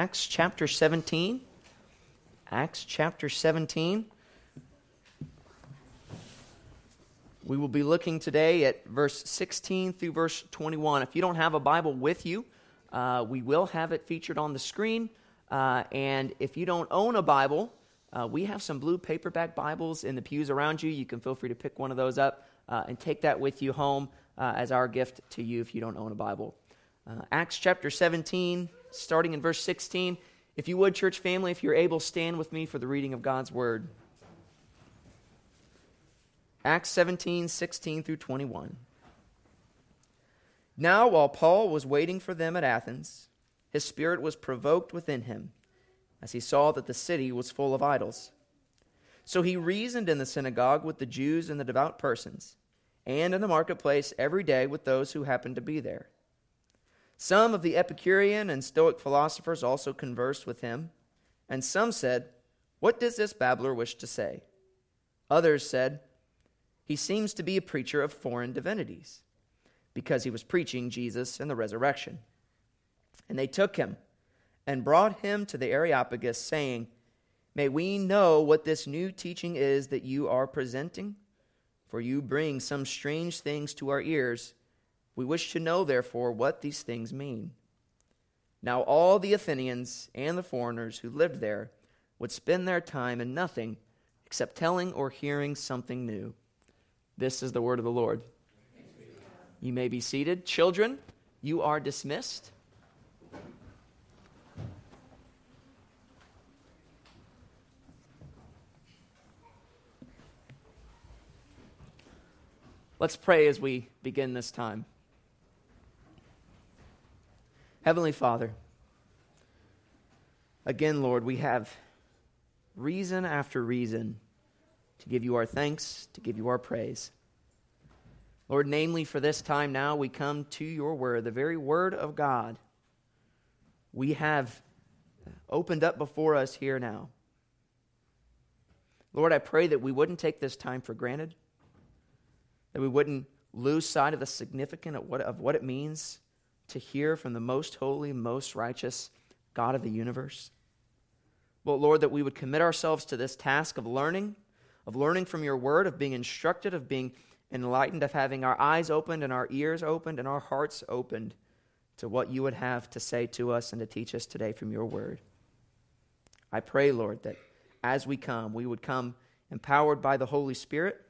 Acts chapter 17. Acts chapter 17. We will be looking today at verse 16 through verse 21. If you don't have a Bible with you, uh, we will have it featured on the screen. Uh, and if you don't own a Bible, uh, we have some blue paperback Bibles in the pews around you. You can feel free to pick one of those up uh, and take that with you home uh, as our gift to you if you don't own a Bible. Uh, Acts chapter 17, starting in verse 16. If you would, church family, if you're able, stand with me for the reading of God's word. Acts 17, 16 through 21. Now, while Paul was waiting for them at Athens, his spirit was provoked within him as he saw that the city was full of idols. So he reasoned in the synagogue with the Jews and the devout persons, and in the marketplace every day with those who happened to be there. Some of the Epicurean and Stoic philosophers also conversed with him, and some said, What does this babbler wish to say? Others said, He seems to be a preacher of foreign divinities, because he was preaching Jesus and the resurrection. And they took him and brought him to the Areopagus, saying, May we know what this new teaching is that you are presenting? For you bring some strange things to our ears we wish to know, therefore, what these things mean. Now, all the Athenians and the foreigners who lived there would spend their time in nothing except telling or hearing something new. This is the word of the Lord. You may be seated. Children, you are dismissed. Let's pray as we begin this time. Heavenly Father, again, Lord, we have reason after reason to give you our thanks, to give you our praise. Lord, namely for this time now, we come to your word, the very word of God. We have opened up before us here now. Lord, I pray that we wouldn't take this time for granted, that we wouldn't lose sight of the significance of what, of what it means to hear from the most holy, most righteous God of the universe. But Lord, that we would commit ourselves to this task of learning, of learning from your word, of being instructed, of being enlightened, of having our eyes opened and our ears opened and our hearts opened to what you would have to say to us and to teach us today from your word. I pray, Lord, that as we come, we would come empowered by the Holy Spirit.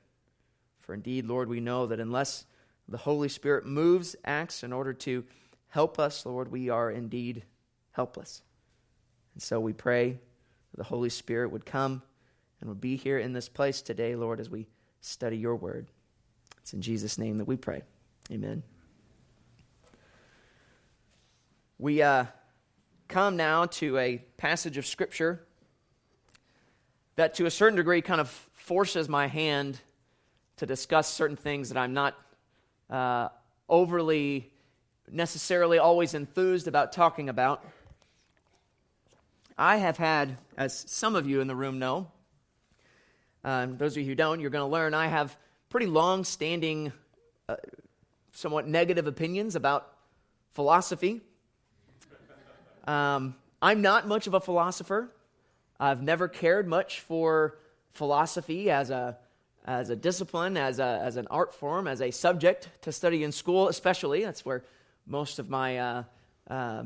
For indeed, Lord, we know that unless the Holy Spirit moves, acts in order to Help us, Lord. We are indeed helpless. And so we pray that the Holy Spirit would come and would be here in this place today, Lord, as we study your word. It's in Jesus' name that we pray. Amen. We uh, come now to a passage of Scripture that, to a certain degree, kind of forces my hand to discuss certain things that I'm not uh, overly necessarily always enthused about talking about. I have had, as some of you in the room know, um, those of you who don't, you're going to learn, I have pretty long standing, uh, somewhat negative opinions about philosophy. Um, I'm not much of a philosopher. I've never cared much for philosophy as a, as a discipline, as, a, as an art form, as a subject to study in school, especially. That's where most of my uh, uh,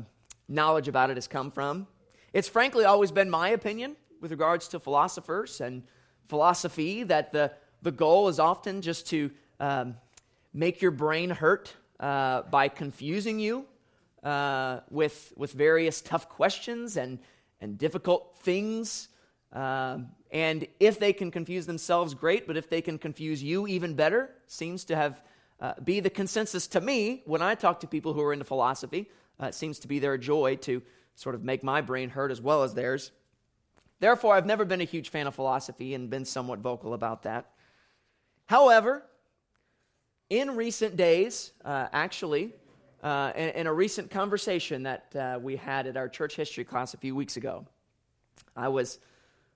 knowledge about it has come from. It's frankly always been my opinion with regards to philosophers and philosophy that the, the goal is often just to um, make your brain hurt uh, by confusing you uh, with, with various tough questions and, and difficult things. Um, and if they can confuse themselves, great, but if they can confuse you, even better. Seems to have uh, be the consensus to me when I talk to people who are into philosophy. Uh, it seems to be their joy to sort of make my brain hurt as well as theirs. Therefore, I've never been a huge fan of philosophy and been somewhat vocal about that. However, in recent days, uh, actually, uh, in, in, a recent conversation that uh, we had at our church history class a few weeks ago, I was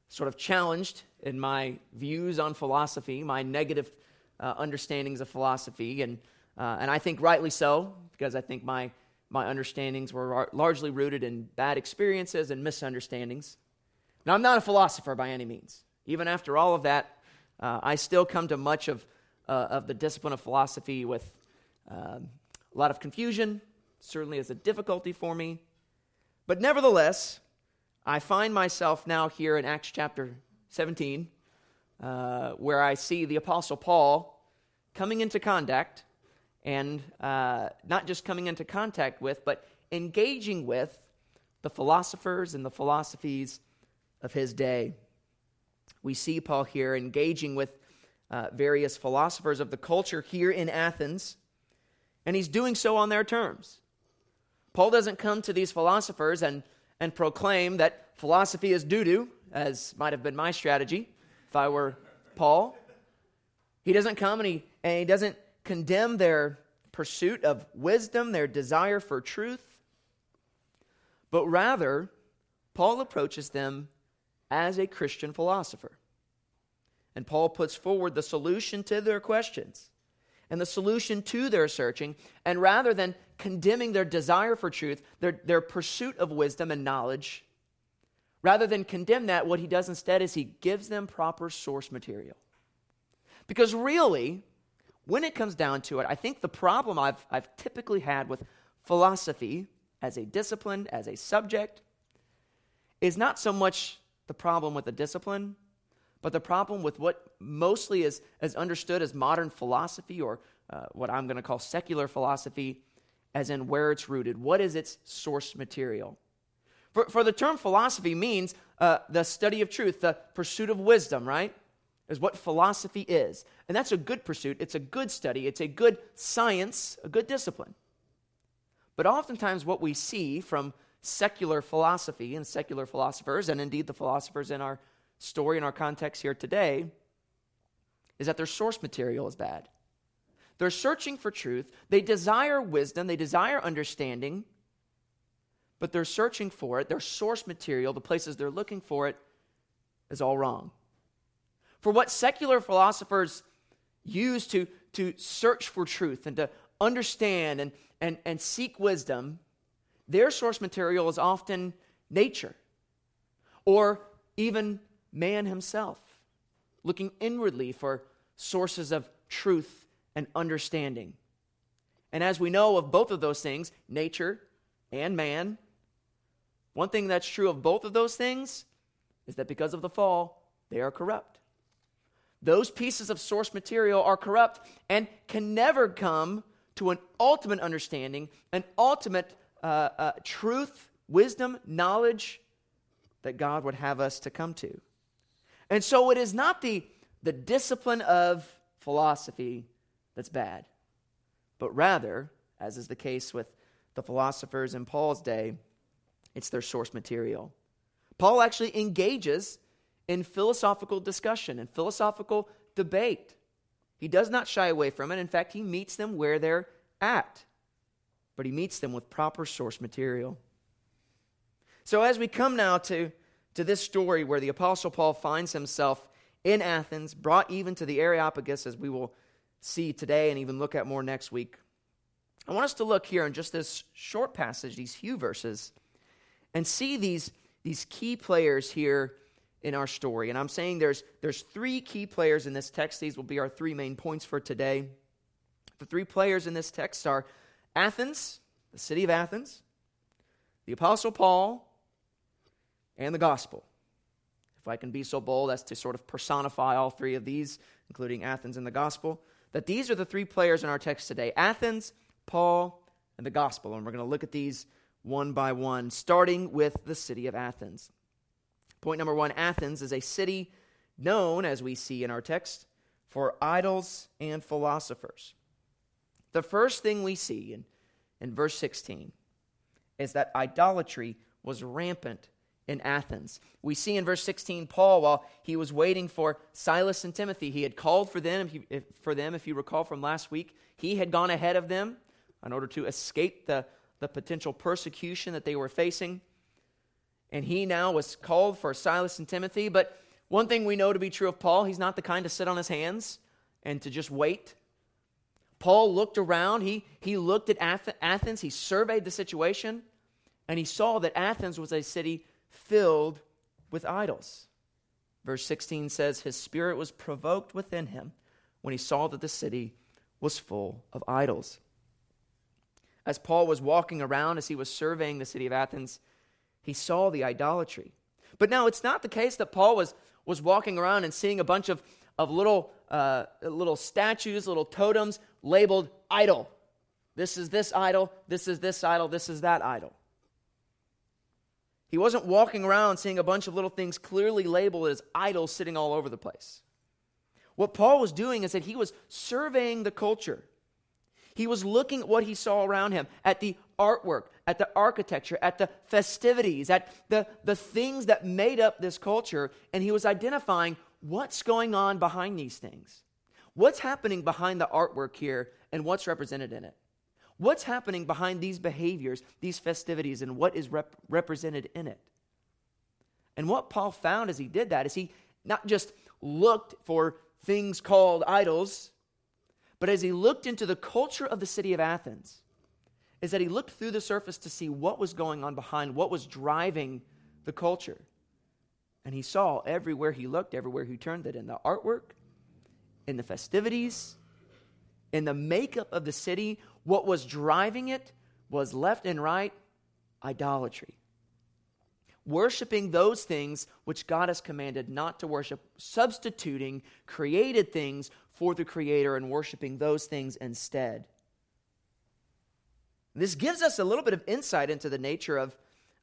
sort of challenged in my views on philosophy, my negative uh, understandings of philosophy, and, uh, and I think rightly so, because I think my my understandings were largely rooted in bad experiences and misunderstandings. Now, I'm not a philosopher by any means. Even after all of that, uh, I still come to much of, uh, of the discipline of philosophy with um, a lot of confusion, certainly is a difficulty for me. But nevertheless, I find myself now here in Acts chapter 17, uh, where I see the Apostle Paul coming into contact, and uh, not just coming into contact with, but engaging with the philosophers and the philosophies of his day. We see Paul here engaging with uh, various philosophers of the culture here in Athens, and he's doing so on their terms. Paul doesn't come to these philosophers and, and proclaim that philosophy is doo doo, as might have been my strategy if I were Paul. He doesn't come and he, and he doesn't condemn their pursuit of wisdom, their desire for truth, but rather, Paul approaches them as a Christian philosopher. And Paul puts forward the solution to their questions and the solution to their searching. And rather than condemning their desire for truth, their, their pursuit of wisdom and knowledge, rather than condemn that, what he does instead is he gives them proper source material. Because really, when it comes down to it, I think the problem I've, I've typically had with philosophy as a discipline, as a subject, is not so much the problem with the discipline, but the problem with what mostly is, is understood as modern philosophy or uh, what I'm going to call secular philosophy, as in where it's rooted. What is its source material? For, for the term philosophy means uh, the study of truth, the pursuit of wisdom, right? Is what philosophy is. And that's a good pursuit. It's a good study. It's a good science, a good discipline. But oftentimes, what we see from secular philosophy and secular philosophers, and indeed the philosophers in our story in our context here today is that their source material is bad. They're searching for truth. They desire wisdom. They desire understanding. But they're searching for it. Their source material, the places they're looking for it, is all wrong. For what secular philosophers use to, to search for truth and to understand and, and, and seek wisdom, their source material is often nature or even man himself, looking inwardly for sources of truth and understanding. And as we know of both of those things, nature and man, one thing that's true of both of those things is that because of the fall, they are corrupt. Those pieces of source material are corrupt and can never come to an ultimate understanding, an ultimate uh, uh, truth, wisdom, knowledge that God would have us to come to. And so it is not the, the discipline of philosophy that's bad, but rather, as is the case with the philosophers in Paul's day, it's their source material. Paul actually engages in philosophical discussion and philosophical debate. He does not shy away from it. In fact, he meets them where they're at, but he meets them with proper source material. So, as we come now to to this story where the Apostle Paul finds himself in Athens, brought even to the Areopagus, as we will see today and even look at more next week. I want us to look here in just this short passage, these few verses, and see these, these key players here in our story. And I'm saying there's, there's three key players in this text. These will be our three main points for today. The three players in this text are Athens, the city of Athens, the Apostle Paul, and the gospel. If I can be so bold as to sort of personify all three of these, including Athens and the gospel, that these are the three players in our text today Athens, Paul, and the gospel. And we're going to look at these one by one, starting with the city of Athens. Point number one Athens is a city known, as we see in our text, for idols and philosophers. The first thing we see in, in verse 16 is that idolatry was rampant in Athens. We see in verse 16, Paul, while he was waiting for Silas and Timothy, he had called for them, if, for them, if you recall from last week. He had gone ahead of them in order to escape the, the potential persecution that they were facing. And he now was called for Silas and Timothy. But one thing we know to be true of Paul, he's not the kind to sit on his hands and to just wait. Paul looked around, he, he looked at Athens, he surveyed the situation, and he saw that Athens was a city filled with idols. Verse 16 says, His spirit was provoked within him when he saw that the city was full of idols. As Paul was walking around, as he was surveying the city of Athens, he saw the idolatry. But now it's not the case that Paul was, was walking around and seeing a bunch of, of little, uh, little statues, little totems labeled idol. This is this idol, this is this idol, this is that idol. He wasn't walking around seeing a bunch of little things clearly labeled as idols sitting all over the place. What Paul was doing is that he was surveying the culture. He was looking at what he saw around him, at the artwork, at the architecture, at the festivities, at the, the things that made up this culture, and he was identifying what's going on behind these things. What's happening behind the artwork here and what's represented in it? What's happening behind these behaviors, these festivities, and what is rep- represented in it? And what Paul found as he did that is he not just looked for things called idols, but as he looked into the culture of the city of Athens, is that he looked through the surface to see what was going on behind, what was driving the culture. And he saw everywhere he looked, everywhere he turned, that in the artwork, in the festivities, in the makeup of the city, what was driving it was left and right idolatry. Worshipping those things which God has commanded not to worship, substituting created things for the Creator and worshiping those things instead. This gives us a little bit of insight into the nature of,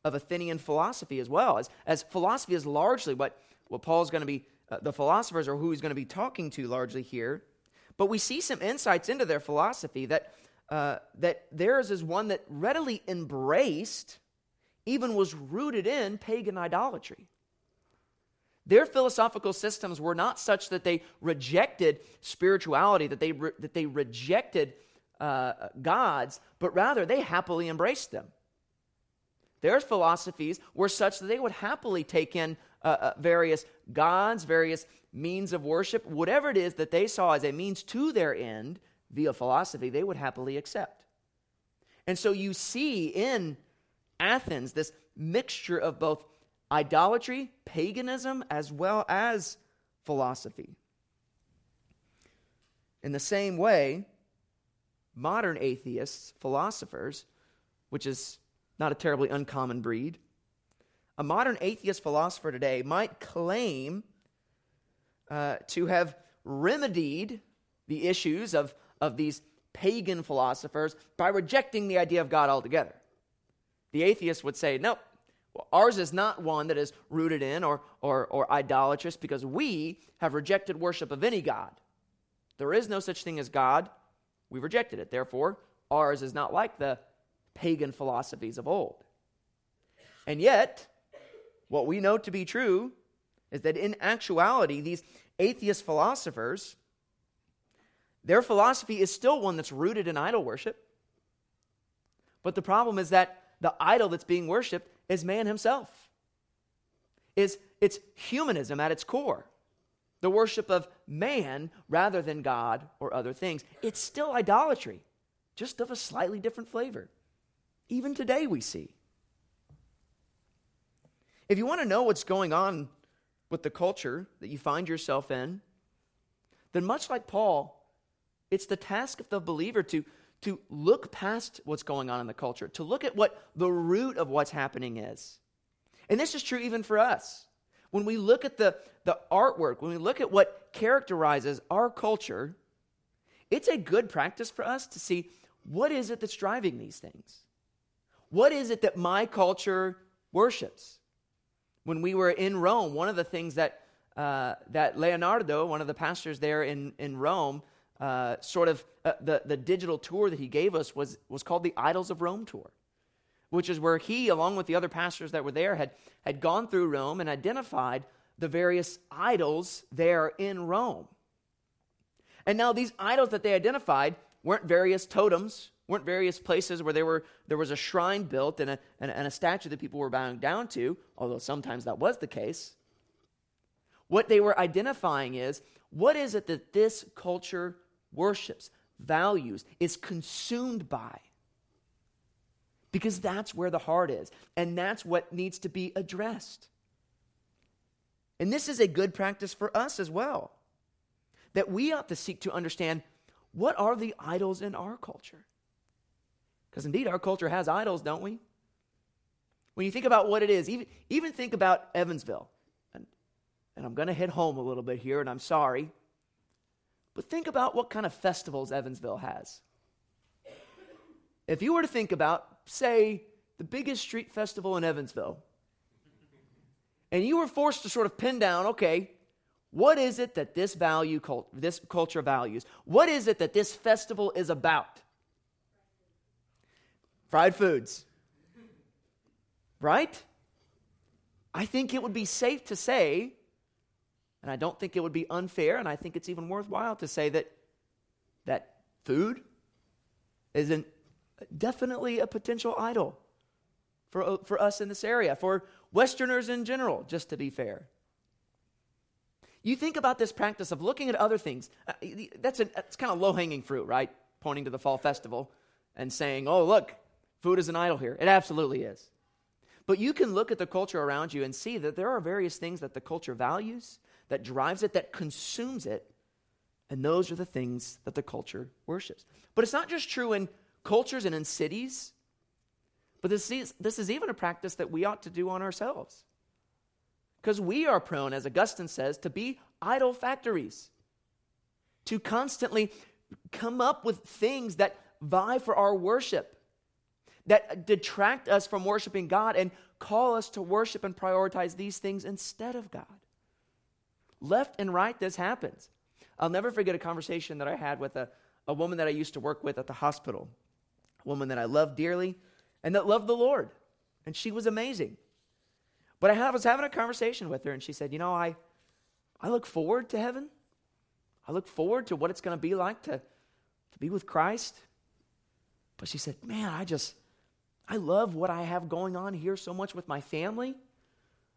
of Athenian philosophy as well, as, as philosophy is largely what, what Paul's going to be, uh, the philosophers are who he's going to be talking to largely here. But we see some insights into their philosophy that, uh, that theirs is one that readily embraced, even was rooted in pagan idolatry. Their philosophical systems were not such that they rejected spirituality, that they, re- that they rejected uh, gods, but rather they happily embraced them. Their philosophies were such that they would happily take in uh, uh, various gods, various means of worship, whatever it is that they saw as a means to their end via philosophy, they would happily accept. And so you see in Athens this mixture of both idolatry, paganism, as well as philosophy. In the same way, modern atheists, philosophers, which is not a terribly uncommon breed, a modern atheist philosopher today might claim uh, to have remedied the issues of, of these pagan philosophers by rejecting the idea of God altogether. The atheist would say, well, ours is not one that is rooted in or, or, or idolatrous because we have rejected worship of any God. There is no such thing as God. We rejected it. Therefore, ours is not like the pagan philosophies of old. And yet, what we know to be true is that in actuality, these atheist philosophers, their philosophy is still one that's rooted in idol worship. But the problem is that the idol that's being worshiped is man himself. Is it's humanism at its core the worship of man rather than God or other things. It's still idolatry, just of a slightly different flavor. Even today, we see. If you want to know what's going on with the culture that you find yourself in, then much like Paul, it's the task of the believer to, to look past what's going on in the culture, to look at what the root of what's happening is. And this is true even for us. When we look at the, the artwork, when we look at what characterizes our culture, it's a good practice for us to see what is it that's driving these things? What is it that my culture worships? When we were in Rome, one of the things that, uh, that Leonardo, one of the pastors there in, in Rome, uh, sort of uh, the, the digital tour that he gave us was, was called the Idols of Rome tour which is where he, along with the other pastors that were there, had, had gone through Rome and identified the various idols there in Rome. And now these idols that they identified weren't various totems, weren't various places where there, were, there was a shrine built and a, and, and a statue that people were bowing down to, although sometimes that was the case. What they were identifying is what is it that this culture worships? values, is consumed by. Because that's where the heart is, and that's what needs to be addressed. And this is a good practice for us as well. That we ought to seek to understand what are the idols in our culture? Because indeed, our culture has idols, don't we? When you think about what it is, even, even think about Evansville. And, and I'm going to hit home a little bit here, and I'm sorry. But think about what kind of festivals Evansville has. If you were to think about, say, the biggest street festival in Evansville, and you were forced to sort of pin down, okay, what is it that this value cult, this culture values? What is it that this festival is about? Fried foods. Right? I think it would be safe to say, and I don't think it would be unfair, and I think it's even worthwhile to say that that food is definitely a potential idol for, for us in this area, for Westerners in general, just to be fair. You think about this practice of looking at other things. Uh, that's, a, that's kind of low hanging fruit, right? Pointing to the fall festival and saying, oh, look, food is an idol here. It absolutely is. But you can look at the culture around you and see that there are various things that the culture values, that drives it, that consumes it. And those are the things that the culture worships. But it's not just true in cultures and in cities, but this is, this is even a practice that we ought to do on ourselves. Because we are prone, as Augustine says, to be idol factories, to constantly come up with things that vie for our worship that detract us from worshiping God and call us to worship and prioritize these things instead of God. Left and right, this happens. I'll never forget a conversation that I had with a, a woman that I used to work with at the hospital, a woman that I loved dearly and that loved the Lord. And she was amazing. But I was having a conversation with her, and she said, You know, I, I look forward to heaven. I look forward to what it's going to be like to, to be with Christ. But she said, Man, I just, I love what I have going on here so much with my family.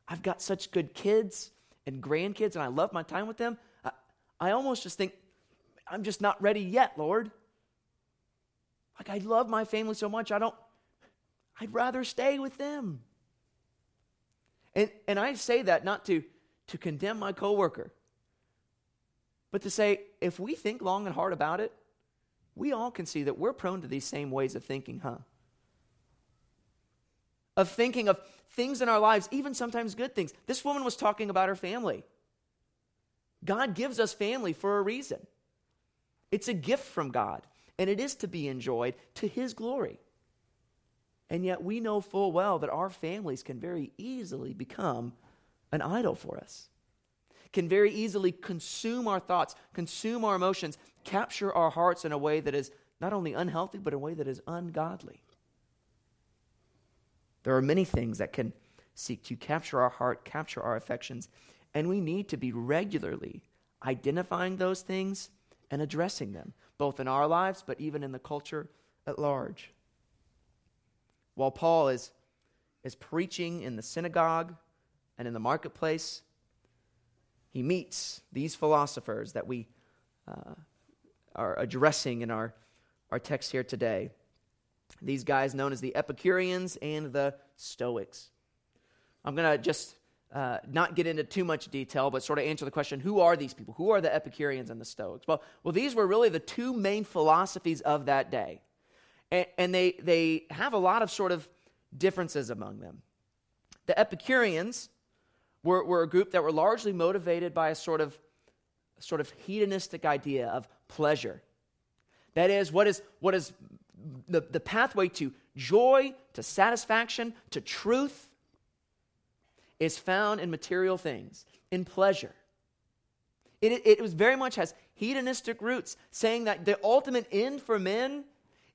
I've got such good kids and grandkids, and I love my time with them. I, I almost just think, I'm just not ready yet, Lord. Like, I love my family so much, I don't, I'd rather stay with them. And, and I say that not to, to condemn my coworker, but to say, if we think long and hard about it, we all can see that we're prone to these same ways of thinking, huh? Of thinking of things in our lives, even sometimes good things. This woman was talking about her family. God gives us family for a reason. It's a gift from God, and it is to be enjoyed to His glory. And yet, we know full well that our families can very easily become an idol for us, can very easily consume our thoughts, consume our emotions, capture our hearts in a way that is not only unhealthy, but in a way that is ungodly. There are many things that can seek to capture our heart, capture our affections, and we need to be regularly identifying those things and addressing them, both in our lives, but even in the culture at large. While Paul is, is preaching in the synagogue and in the marketplace, he meets these philosophers that we uh, are addressing in our, our text here today. These guys known as the Epicureans and the Stoics. I'm going to just uh, not get into too much detail, but sort of answer the question who are these people? Who are the Epicureans and the Stoics? Well, well these were really the two main philosophies of that day. And, and they, they have a lot of sort of differences among them. The Epicureans were, were a group that were largely motivated by a sort of, sort of hedonistic idea of pleasure. That is, what is, what is the, the pathway to joy, to satisfaction, to truth is found in material things, in pleasure. It, it, it was very much has hedonistic roots, saying that the ultimate end for men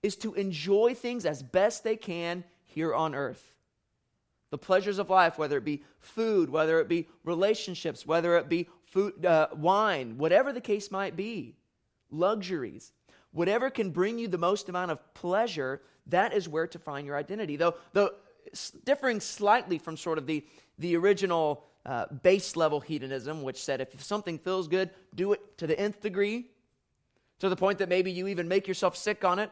is to enjoy things as best they can here on earth. The pleasures of life, whether it be food, whether it be relationships, whether it be food, uh, wine, whatever the case might be, luxuries, whatever can bring you the most amount of pleasure, that is where to find your identity. Though, though differing slightly from sort of the, the original uh, base level hedonism, which said if something feels good, do it to the nth degree. to the point that maybe you even make yourself sick on it,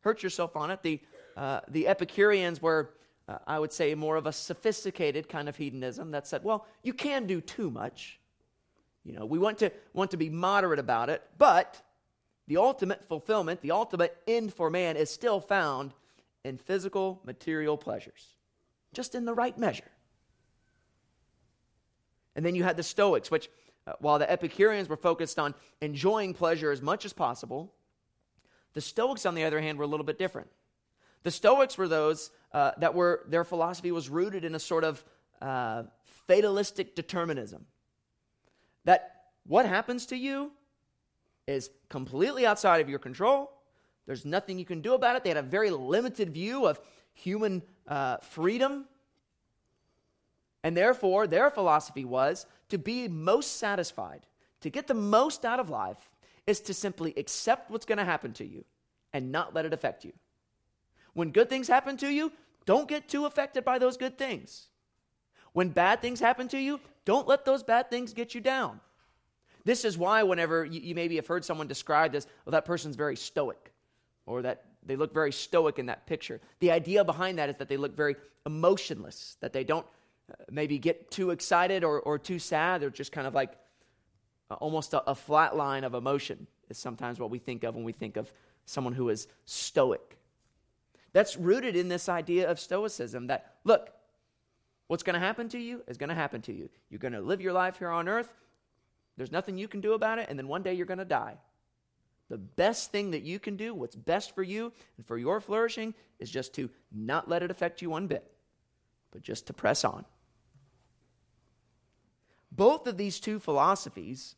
hurt yourself on it. The, uh, the Epicureans were, uh, I would say, more of a sophisticated kind of hedonism that said, well, you can do too much. You know, we want to, want to be moderate about it, but the ultimate fulfillment, the ultimate end for man is still found in physical, material pleasures, just in the right measure. And then you had the Stoics, which, uh, while the Epicureans were focused on enjoying pleasure as much as possible, the Stoics, on the other hand, were a little bit different. The Stoics were those uh, that were, their philosophy was rooted in a sort of uh, fatalistic determinism. That what happens to you is completely outside of your control. There's nothing you can do about it. They had a very limited view of human uh, freedom. And therefore, their philosophy was to be most satisfied, to get the most out of life, is to simply accept what's going to happen to you and not let it affect you. When good things happen to you, don't get too affected by those good things. When bad things happen to you, don't let those bad things get you down. This is why, whenever you, you maybe have heard someone describe this, well, that person's very stoic, or that they look very stoic in that picture. The idea behind that is that they look very emotionless, that they don't uh, maybe get too excited or, or too sad. They're just kind of like uh, almost a, a flat line of emotion, is sometimes what we think of when we think of someone who is stoic. That's rooted in this idea of Stoicism that, look, what's going to happen to you is going to happen to you. You're going to live your life here on earth. There's nothing you can do about it, and then one day you're going to die. The best thing that you can do, what's best for you and for your flourishing, is just to not let it affect you one bit, but just to press on. Both of these two philosophies,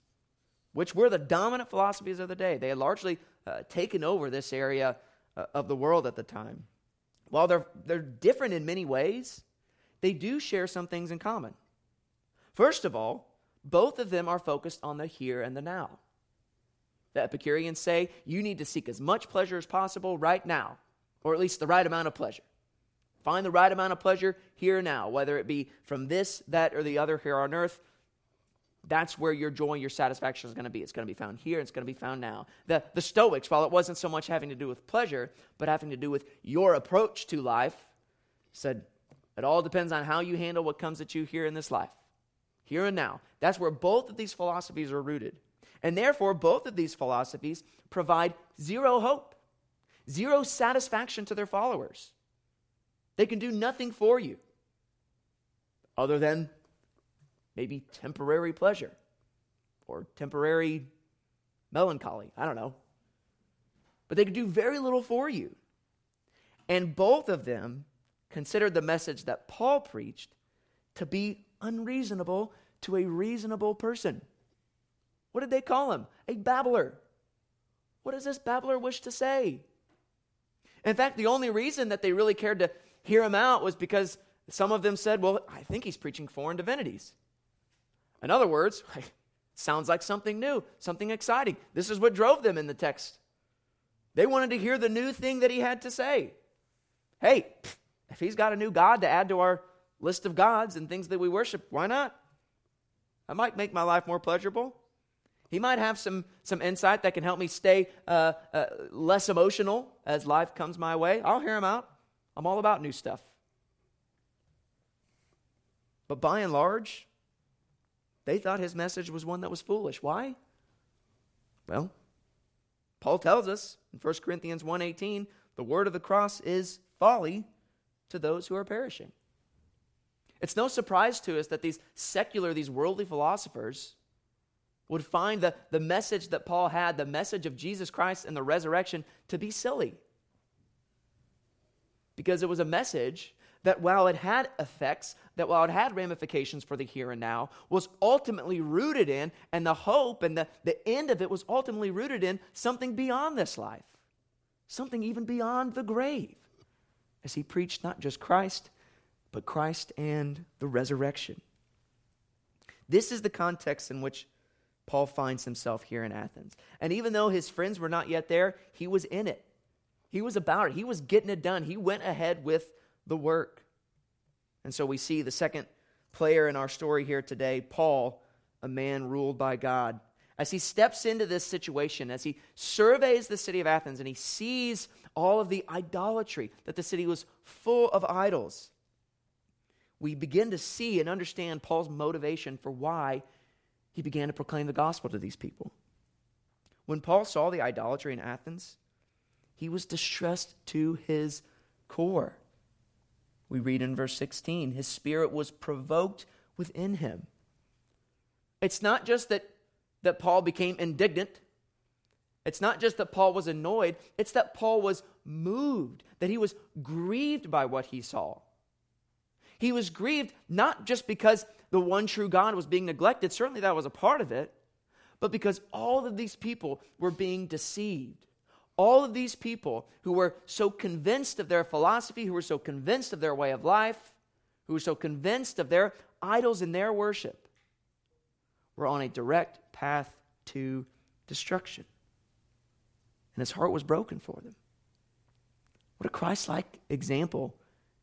which were the dominant philosophies of the day, they had largely uh, taken over this area uh, of the world at the time. While they're, they're different in many ways, they do share some things in common. First of all, both of them are focused on the here and the now. The Epicureans say you need to seek as much pleasure as possible right now, or at least the right amount of pleasure. Find the right amount of pleasure here and now, whether it be from this, that, or the other here on earth. That's where your joy, your satisfaction is going to be. It's going to be found here, it's going to be found now. The, the Stoics, while it wasn't so much having to do with pleasure, but having to do with your approach to life, said it all depends on how you handle what comes at you here in this life here and now. That's where both of these philosophies are rooted. And therefore, both of these philosophies provide zero hope, zero satisfaction to their followers. They can do nothing for you other than maybe temporary pleasure or temporary melancholy. I don't know. But they can do very little for you. And both of them considered the message that Paul preached to be unreasonable to a reasonable person. What did they call him? A babbler. What does this babbler wish to say? In fact, the only reason that they really cared to hear him out was because some of them said, Well, I think he's preaching foreign divinities. In other words, sounds like something new, something exciting. This is what drove them in the text. They wanted to hear the new thing that he had to say. Hey, if he's got a new God to add to our list of gods and things that we worship. Why not? That might make my life more pleasurable. He might have some, some insight that can help me stay uh, uh, less emotional as life comes my way. I'll hear him out. I'm all about new stuff. But by and large, they thought his message was one that was foolish. Why? Well, Paul tells us in 1 Corinthians 1:18, the word of the cross is folly to those who are perishing. It's no surprise to us that these secular, these worldly philosophers would find the, the message that Paul had, the message of Jesus Christ and the resurrection, to be silly. Because it was a message that while it had effects, that while it had ramifications for the here and now, was ultimately rooted in, and the hope and the, the end of it was ultimately rooted in something beyond this life, something even beyond the grave. As he preached not just Christ, but Christ and the resurrection. This is the context in which Paul finds himself here in Athens. And even though his friends were not yet there, he was in it. He was about it. He was getting it done. He went ahead with the work. And so we see the second player in our story here today, Paul, a man ruled by God. as he steps into this situation, as he surveys the city of Athens and he sees all of the idolatry, that the city was full of idols, we begin to see and understand Paul's motivation for why he began to proclaim the gospel to these people. When Paul saw the idolatry in Athens, he was distressed to his core. We read in verse 16, his spirit was provoked within him. It's not just that, that Paul became indignant. It's not just that Paul was annoyed. It's that Paul was moved, that he was grieved by what he saw. He was grieved not just because the one true God was being neglected, certainly that was a part of it, but because all of these people were being deceived. All of these people who were so convinced of their philosophy, who were so convinced of their way of life, who were so convinced of their idols and their worship, were on a direct path to destruction. And his heart was broken for them. What a Christ like example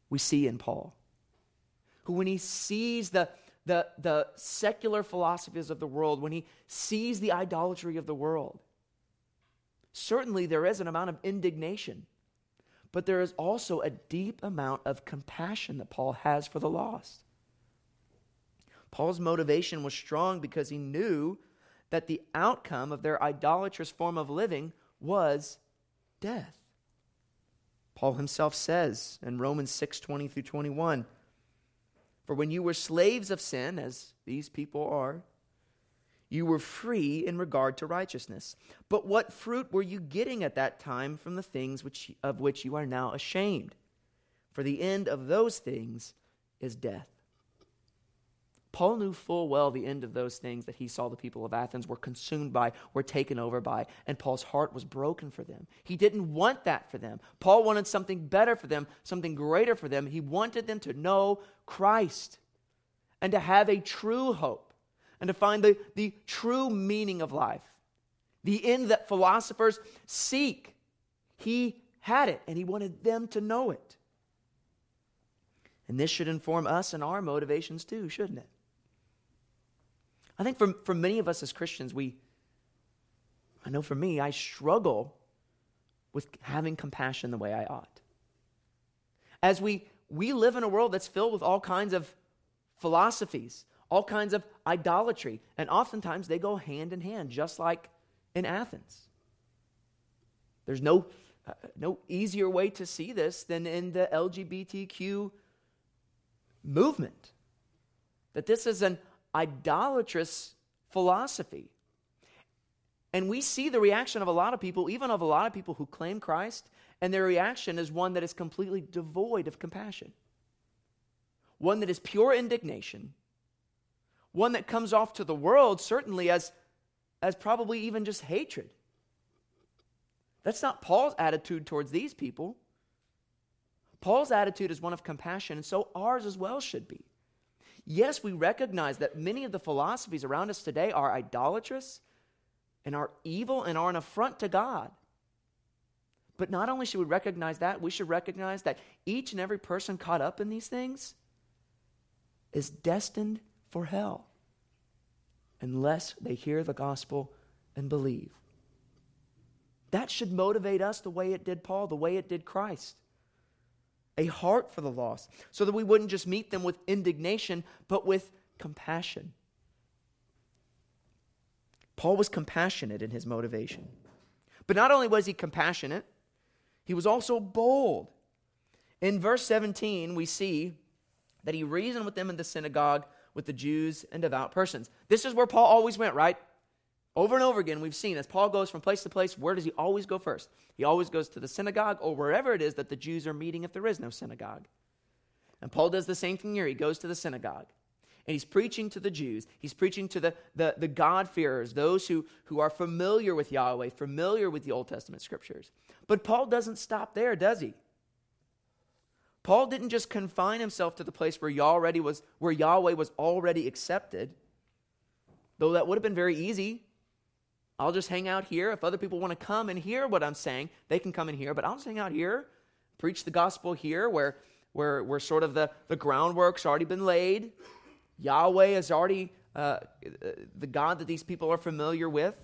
we see in Paul, who, when he sees the, the, the secular philosophies of the world, when he sees the idolatry of the world, certainly there is an amount of indignation, but there is also a deep amount of compassion that Paul has for the lost. Paul's motivation was strong because he knew that the outcome of their idolatrous form of living was death. Paul himself says in Romans 6 20 through 21 For when you were slaves of sin, as these people are, you were free in regard to righteousness. But what fruit were you getting at that time from the things which, of which you are now ashamed? For the end of those things is death. Paul knew full well the end of those things that he saw the people of Athens were consumed by, were taken over by, and Paul's heart was broken for them. He didn't want that for them. Paul wanted something better for them, something greater for them. He wanted them to know Christ and to have a true hope and to find the, the true meaning of life, the end that philosophers seek. He had it, and he wanted them to know it. And this should inform us and our motivations too, shouldn't it? I think for, for many of us as Christians, we, I know for me, I struggle with having compassion the way I ought. As we, we live in a world that's filled with all kinds of philosophies, all kinds of idolatry, and oftentimes they go hand in hand, just like in Athens. There's no, uh, no easier way to see this than in the LGBTQ movement. That this is an idolatrous philosophy. And we see the reaction of a lot of people, even of a lot of people who claim Christ, and their reaction is one that is completely devoid of compassion, one that is pure indignation, one that comes off to the world certainly as, as probably even just hatred. That's not Paul's attitude towards these people. Paul's attitude is one of compassion, and so ours as well should be. Yes, we recognize that many of the philosophies around us today are idolatrous and are evil and are an affront to God. But not only should we recognize that, we should recognize that each and every person caught up in these things is destined for hell unless they hear the gospel and believe. That should motivate us the way it did Paul, the way it did Christ a heart for the lost, so that we wouldn't just meet them with indignation, but with compassion. Paul was compassionate in his motivation. But not only was he compassionate, he was also bold. In verse 17, we see that he reasoned with them in the synagogue with the Jews and devout persons. This is where Paul always went, right? Over and over again, we've seen as Paul goes from place to place, where does he always go first? He always goes to the synagogue or wherever it is that the Jews are meeting if there is no synagogue. And Paul does the same thing here. He goes to the synagogue and he's preaching to the Jews. He's preaching to the, the, the God-fearers, those who, who are familiar with Yahweh, familiar with the Old Testament scriptures. But Paul doesn't stop there, does he? Paul didn't just confine himself to the place where Yahweh was, where Yahweh was already accepted, though that would have been very easy I'll just hang out here. If other people want to come and hear what I'm saying, they can come and hear. But I'll just hang out here, preach the gospel here where, where, where sort of the, the groundwork's already been laid. Yahweh has already uh, the God that these people are familiar with.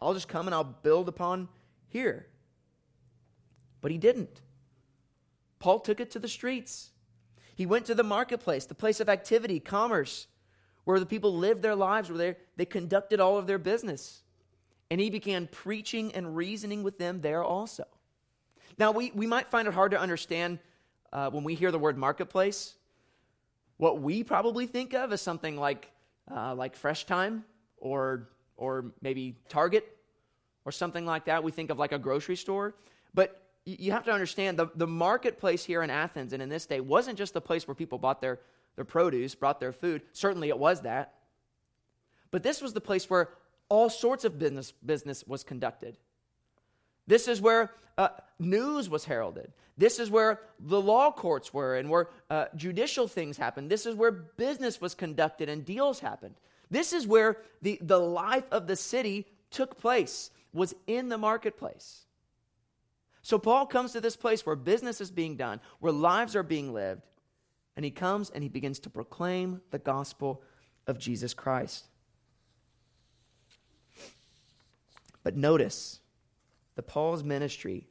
I'll just come and I'll build upon here. But he didn't. Paul took it to the streets. He went to the marketplace, the place of activity, commerce, where the people lived their lives, where they, they conducted all of their business. And he began preaching and reasoning with them there also. Now, we, we might find it hard to understand uh, when we hear the word marketplace. What we probably think of is something like, uh, like Fresh Thyme or, or maybe Target or something like that. We think of like a grocery store. But you have to understand the, the marketplace here in Athens and in this day wasn't just the place where people bought their, their produce, brought their food. Certainly it was that. But this was the place where all sorts of business, business was conducted. This is where uh, news was heralded. This is where the law courts were and where uh, judicial things happened. This is where business was conducted and deals happened. This is where the, the life of the city took place, was in the marketplace. So Paul comes to this place where business is being done, where lives are being lived, and he comes and he begins to proclaim the gospel of Jesus Christ. But notice that Paul's ministry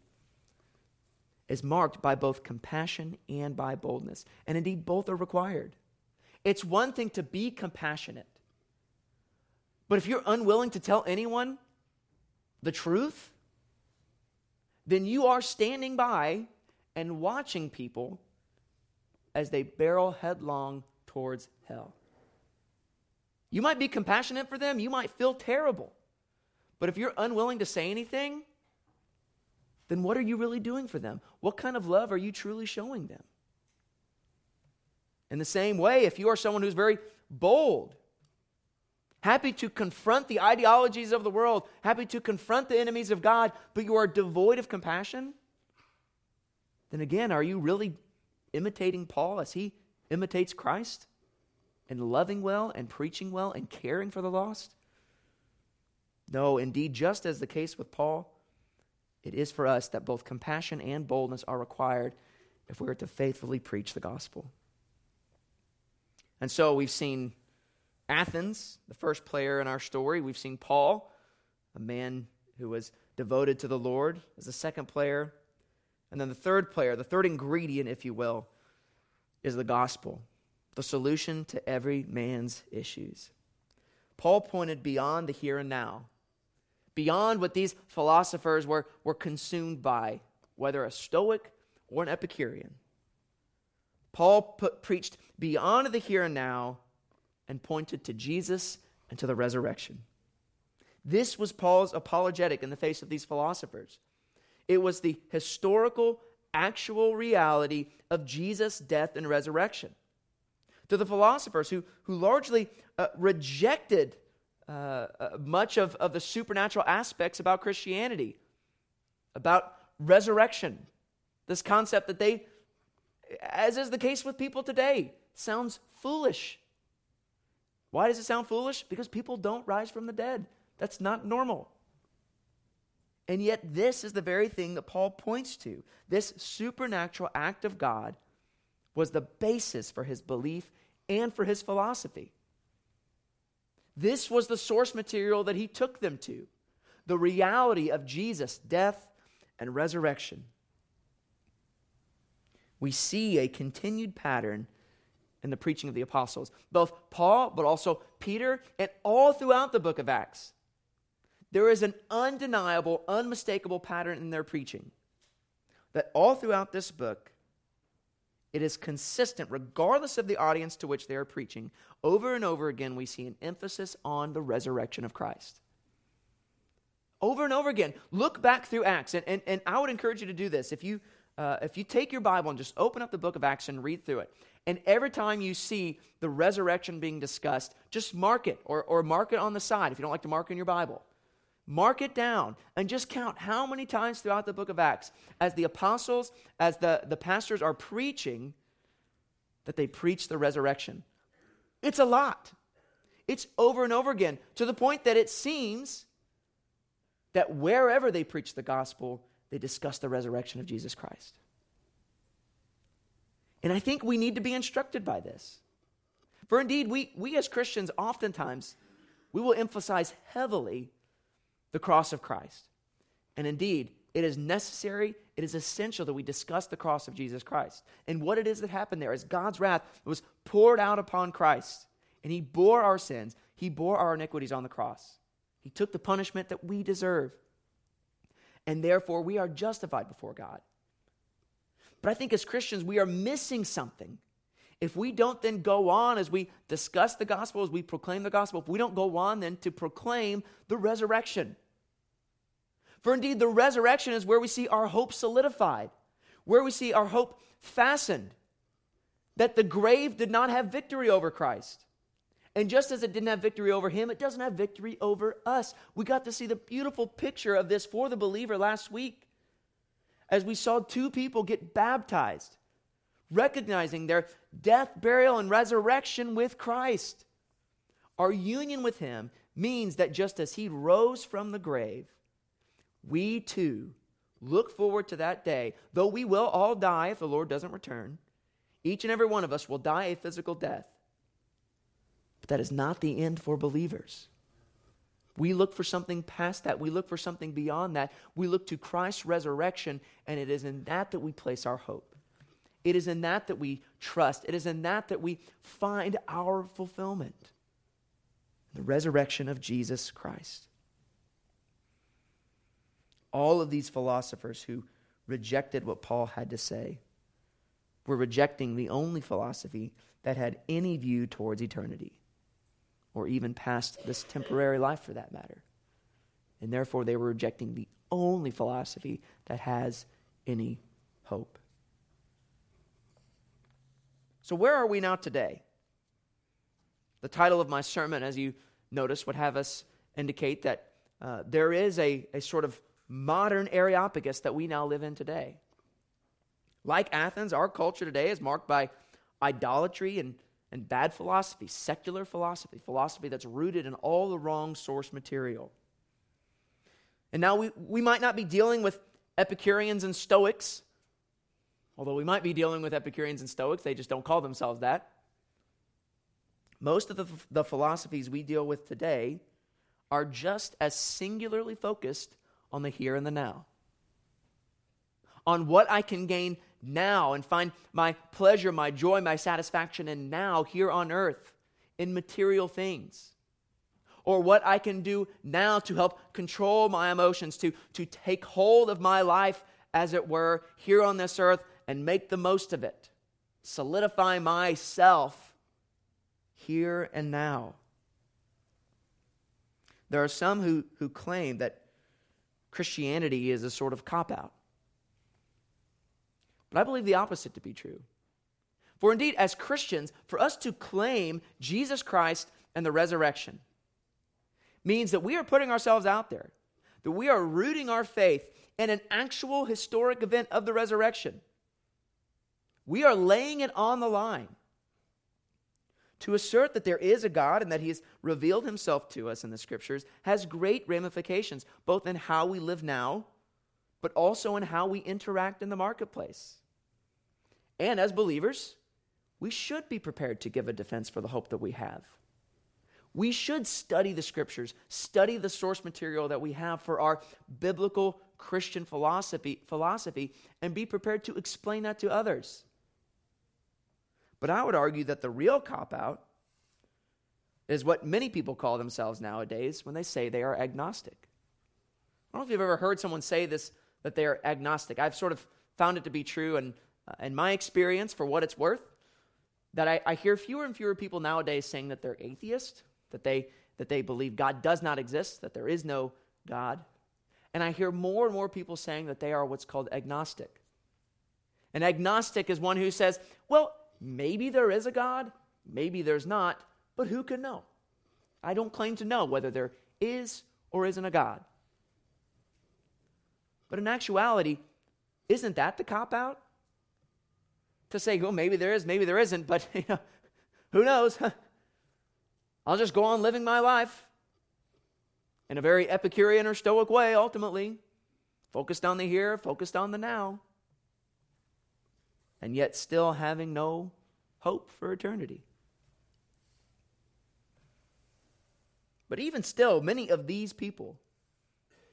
is marked by both compassion and by boldness. And indeed, both are required. It's one thing to be compassionate, but if you're unwilling to tell anyone the truth, then you are standing by and watching people as they barrel headlong towards hell. You might be compassionate for them, you might feel terrible. But if you're unwilling to say anything, then what are you really doing for them? What kind of love are you truly showing them? In the same way, if you are someone who's very bold happy to confront the ideologies of the world, happy to confront the enemies of God, but you are devoid of compassion, then again, are you really imitating Paul as he imitates Christ and loving well and preaching well and caring for the lost? No, indeed, just as the case with Paul, it is for us that both compassion and boldness are required if we are to faithfully preach the gospel. And so we've seen Athens, the first player in our story. We've seen Paul, a man who was devoted to the Lord, as the second player. And then the third player, the third ingredient, if you will, is the gospel, the solution to every man's issues. Paul pointed beyond the here and now, beyond what these philosophers were, were consumed by, whether a Stoic or an Epicurean. Paul put, preached beyond the here and now and pointed to Jesus and to the resurrection. This was Paul's apologetic in the face of these philosophers. It was the historical, actual reality of Jesus' death and resurrection. To the philosophers who, who largely uh, rejected uh, uh, much of, of the supernatural aspects about Christianity, about resurrection, this concept that they, as is the case with people today, sounds foolish why does it sound foolish? Because people don't rise from the dead. That's not normal. And yet, this is the very thing that Paul points to. This supernatural act of God was the basis for his belief and for his philosophy. This was the source material that he took them to the reality of Jesus' death and resurrection. We see a continued pattern in the preaching of the apostles. Both Paul, but also Peter, and all throughout the book of Acts. There is an undeniable, unmistakable pattern in their preaching. That all throughout this book, it is consistent, regardless of the audience to which they are preaching. Over and over again, we see an emphasis on the resurrection of Christ. Over and over again, look back through Acts, and, and, and I would encourage you to do this. If you, uh, if you take your Bible and just open up the book of Acts and read through it, and every time you see the resurrection being discussed, just mark it or, or mark it on the side if you don't like to mark in your Bible. Mark it down and just count how many times throughout the book of Acts, as the apostles, as the, the pastors are preaching, that they preach the resurrection. It's a lot. It's over and over again to the point that it seems that wherever they preach the gospel, they discuss the resurrection of Jesus Christ. And I think we need to be instructed by this. For indeed, we, we as Christians oftentimes, we will emphasize heavily the cross of Christ. And indeed, it is necessary, it is essential that we discuss the cross of Jesus Christ. And what it is that happened there is God's wrath was poured out upon Christ. And he bore our sins, he bore our iniquities on the cross. He took the punishment that we deserve. And therefore, we are justified before God. But I think as Christians, we are missing something if we don't then go on as we discuss the gospel, as we proclaim the gospel, if we don't go on then to proclaim the resurrection. For indeed, the resurrection is where we see our hope solidified, where we see our hope fastened, that the grave did not have victory over Christ. And just as it didn't have victory over him, it doesn't have victory over us. We got to see the beautiful picture of this for the believer last week as we saw two people get baptized recognizing their death, burial, and resurrection with Christ. Our union with Him means that just as He rose from the grave, we too look forward to that day, though we will all die if the Lord doesn't return. Each and every one of us will die a physical death. But that is not the end for believers. We look for something past that. We look for something beyond that. We look to Christ's resurrection, and it is in that that we place our hope. It is in that that we trust. It is in that that we find our fulfillment. The resurrection of Jesus Christ. All of these philosophers who rejected what Paul had to say were rejecting the only philosophy that had any view towards eternity, or even past this temporary life for that matter. And therefore, they were rejecting the only philosophy that has any hope. So, where are we now today? The title of my sermon, as you notice, would have us indicate that uh, there is a, a sort of modern Areopagus that we now live in today. Like Athens, our culture today is marked by idolatry and, and bad philosophy, secular philosophy, philosophy that's rooted in all the wrong source material. And now we, we might not be dealing with Epicureans and Stoics Although we might be dealing with Epicureans and Stoics, they just don't call themselves that. Most of the, the philosophies we deal with today are just as singularly focused on the here and the now, on what I can gain now and find my pleasure, my joy, my satisfaction in now here on earth in material things. Or what I can do now to help control my emotions, to, to take hold of my life, as it were, here on this earth and make the most of it. Solidify myself here and now. There are some who, who claim that Christianity is a sort of cop out. But I believe the opposite to be true. For indeed, as Christians, for us to claim Jesus Christ and the resurrection means that we are putting ourselves out there, that we are rooting our faith in an actual historic event of the resurrection. We are laying it on the line to assert that there is a God and that He has revealed Himself to us in the Scriptures has great ramifications, both in how we live now, but also in how we interact in the marketplace. And as believers, we should be prepared to give a defense for the hope that we have. We should study the Scriptures, study the source material that we have for our biblical Christian philosophy, philosophy and be prepared to explain that to others. But I would argue that the real cop out is what many people call themselves nowadays when they say they are agnostic. I don't know if you've ever heard someone say this, that they are agnostic. I've sort of found it to be true, and uh, in my experience, for what it's worth, that I, I hear fewer and fewer people nowadays saying that they're atheist, that they, that they believe God does not exist, that there is no God. And I hear more and more people saying that they are what's called agnostic. An agnostic is one who says, well, Maybe there is a God, maybe there's not, but who can know? I don't claim to know whether there is or isn't a God. But in actuality, isn't that the cop out? To say, well, maybe there is, maybe there isn't, but you know, who knows? I'll just go on living my life in a very Epicurean or Stoic way, ultimately. Focused on the here, focused on the now and yet still having no hope for eternity. But even still, many of these people,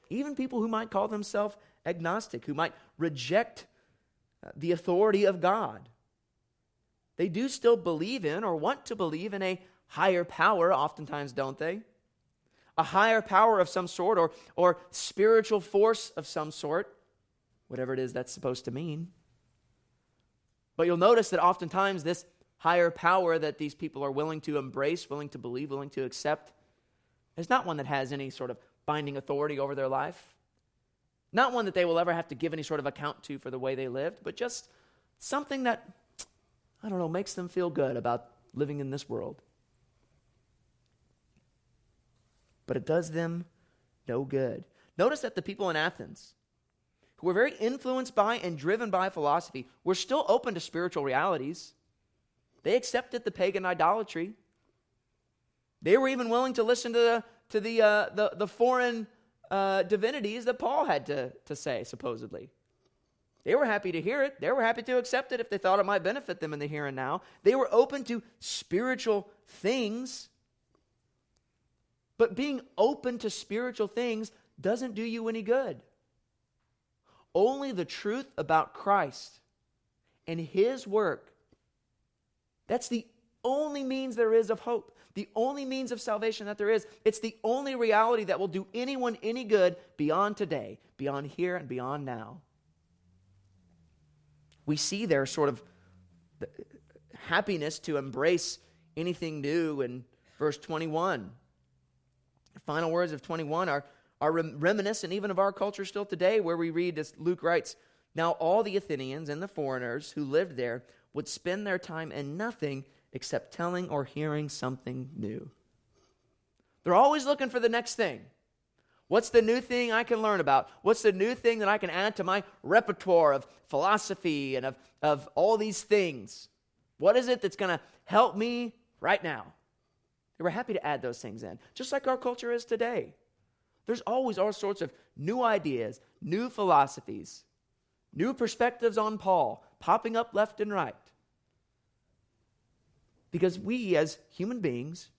even people who might call themselves agnostic, who might reject uh, the authority of God, they do still believe in or want to believe in a higher power, oftentimes, don't they? A higher power of some sort or, or spiritual force of some sort, whatever it is that's supposed to mean. But you'll notice that oftentimes this higher power that these people are willing to embrace, willing to believe, willing to accept, is not one that has any sort of binding authority over their life. Not one that they will ever have to give any sort of account to for the way they lived, but just something that, I don't know, makes them feel good about living in this world. But it does them no good. Notice that the people in Athens, who were very influenced by and driven by philosophy, were still open to spiritual realities. They accepted the pagan idolatry. They were even willing to listen to the, to the, uh, the, the foreign uh, divinities that Paul had to, to say, supposedly. They were happy to hear it. They were happy to accept it if they thought it might benefit them in the here and now. They were open to spiritual things. But being open to spiritual things doesn't do you any good. Only the truth about Christ and his work. That's the only means there is of hope, the only means of salvation that there is. It's the only reality that will do anyone any good beyond today, beyond here, and beyond now. We see their sort of happiness to embrace anything new in verse 21. The final words of 21 are are reminiscent even of our culture still today, where we read, as Luke writes, Now all the Athenians and the foreigners who lived there would spend their time in nothing except telling or hearing something new. They're always looking for the next thing. What's the new thing I can learn about? What's the new thing that I can add to my repertoire of philosophy and of, of all these things? What is it that's going to help me right now? And we're happy to add those things in, just like our culture is today. There's always all sorts of new ideas, new philosophies, new perspectives on Paul popping up left and right. Because we, as human beings,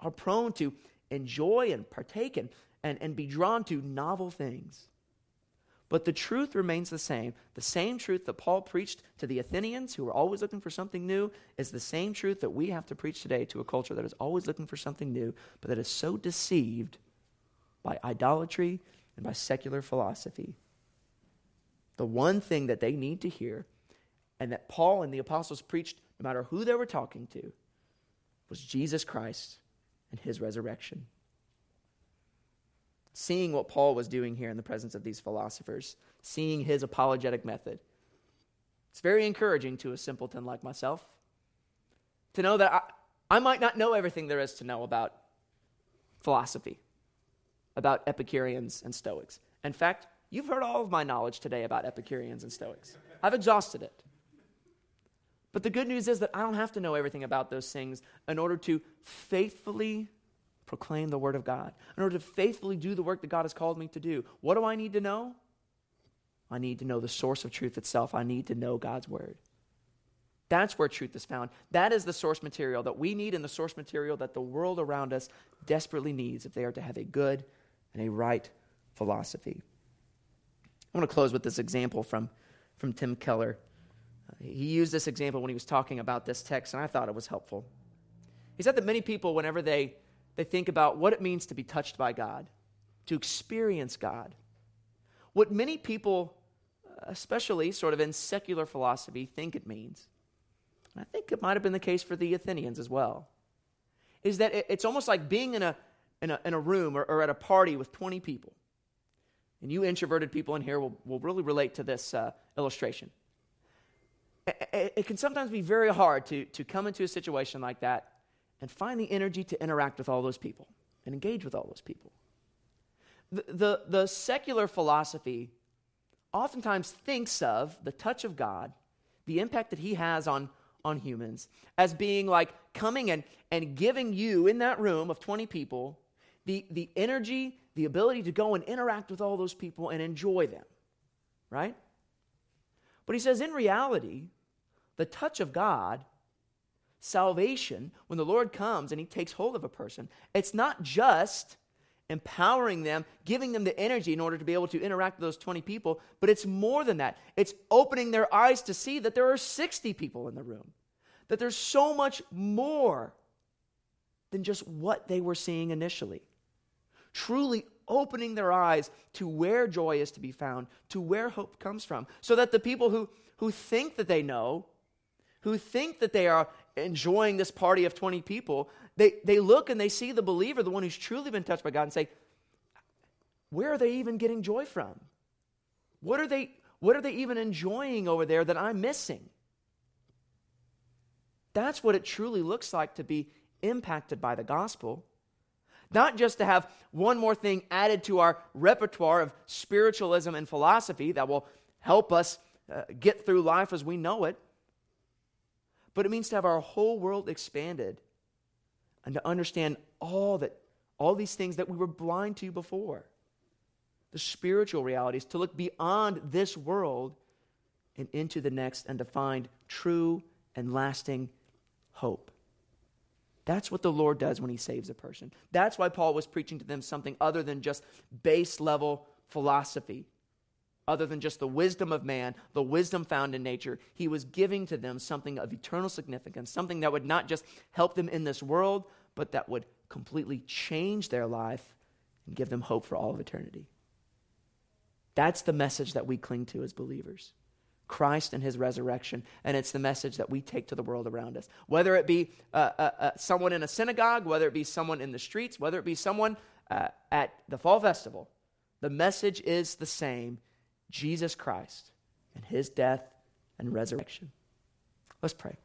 are prone to enjoy and partake and, and, and be drawn to novel things. But the truth remains the same. The same truth that Paul preached to the Athenians, who were always looking for something new, is the same truth that we have to preach today to a culture that is always looking for something new, but that is so deceived by idolatry and by secular philosophy. The one thing that they need to hear, and that Paul and the apostles preached no matter who they were talking to, was Jesus Christ and his resurrection. Seeing what Paul was doing here in the presence of these philosophers, seeing his apologetic method, it's very encouraging to a simpleton like myself to know that I, I might not know everything there is to know about philosophy about Epicureans and Stoics. In fact, you've heard all of my knowledge today about Epicureans and Stoics. I've exhausted it. But the good news is that I don't have to know everything about those things in order to faithfully proclaim the Word of God, in order to faithfully do the work that God has called me to do. What do I need to know? I need to know the source of truth itself. I need to know God's Word. That's where truth is found. That is the source material that we need and the source material that the world around us desperately needs if they are to have a good and a right philosophy. I want to close with this example from, from Tim Keller. Uh, he used this example when he was talking about this text, and I thought it was helpful. He said that many people, whenever they, they think about what it means to be touched by God, to experience God, what many people, especially sort of in secular philosophy, think it means, and I think it might have been the case for the Athenians as well, is that it's almost like being in a, in a, in a room or, or at a party with 20 people, and you introverted people in here will, will really relate to this uh, illustration. It, it can sometimes be very hard to, to come into a situation like that and find the energy to interact with all those people and engage with all those people. The, the, the secular philosophy oftentimes thinks of the touch of God, the impact that He has on, on humans, as being like coming and, and giving you in that room of 20 people the, the energy, the ability to go and interact with all those people and enjoy them, right? But he says, in reality, the touch of God salvation, when the Lord comes and he takes hold of a person, it's not just empowering them, giving them the energy in order to be able to interact with those 20 people, but it's more than that. It's opening their eyes to see that there are 60 people in the room, that there's so much more than just what they were seeing initially. Truly opening their eyes to where joy is to be found, to where hope comes from, so that the people who, who think that they know, who think that they are enjoying this party of 20 people, they, they look and they see the believer, the one who's truly been touched by God, and say, Where are they even getting joy from? What are they, what are they even enjoying over there that I'm missing? That's what it truly looks like to be impacted by the gospel. Not just to have one more thing added to our repertoire of spiritualism and philosophy that will help us uh, get through life as we know it, but it means to have our whole world expanded and to understand all that all these things that we were blind to before. The spiritual realities, to look beyond this world and into the next and to find true and lasting hope. That's what the Lord does when he saves a person. That's why Paul was preaching to them something other than just base level philosophy other than just the wisdom of man, the wisdom found in nature. He was giving to them something of eternal significance, something that would not just help them in this world, but that would completely change their life and give them hope for all of eternity. That's the message that we cling to as believers. Christ and his resurrection, and it's the message that we take to the world around us. Whether it be uh, uh, uh, someone in a synagogue, whether it be someone in the streets, whether it be someone uh, at the fall festival, the message is the same Jesus Christ and his death and resurrection. Let's pray.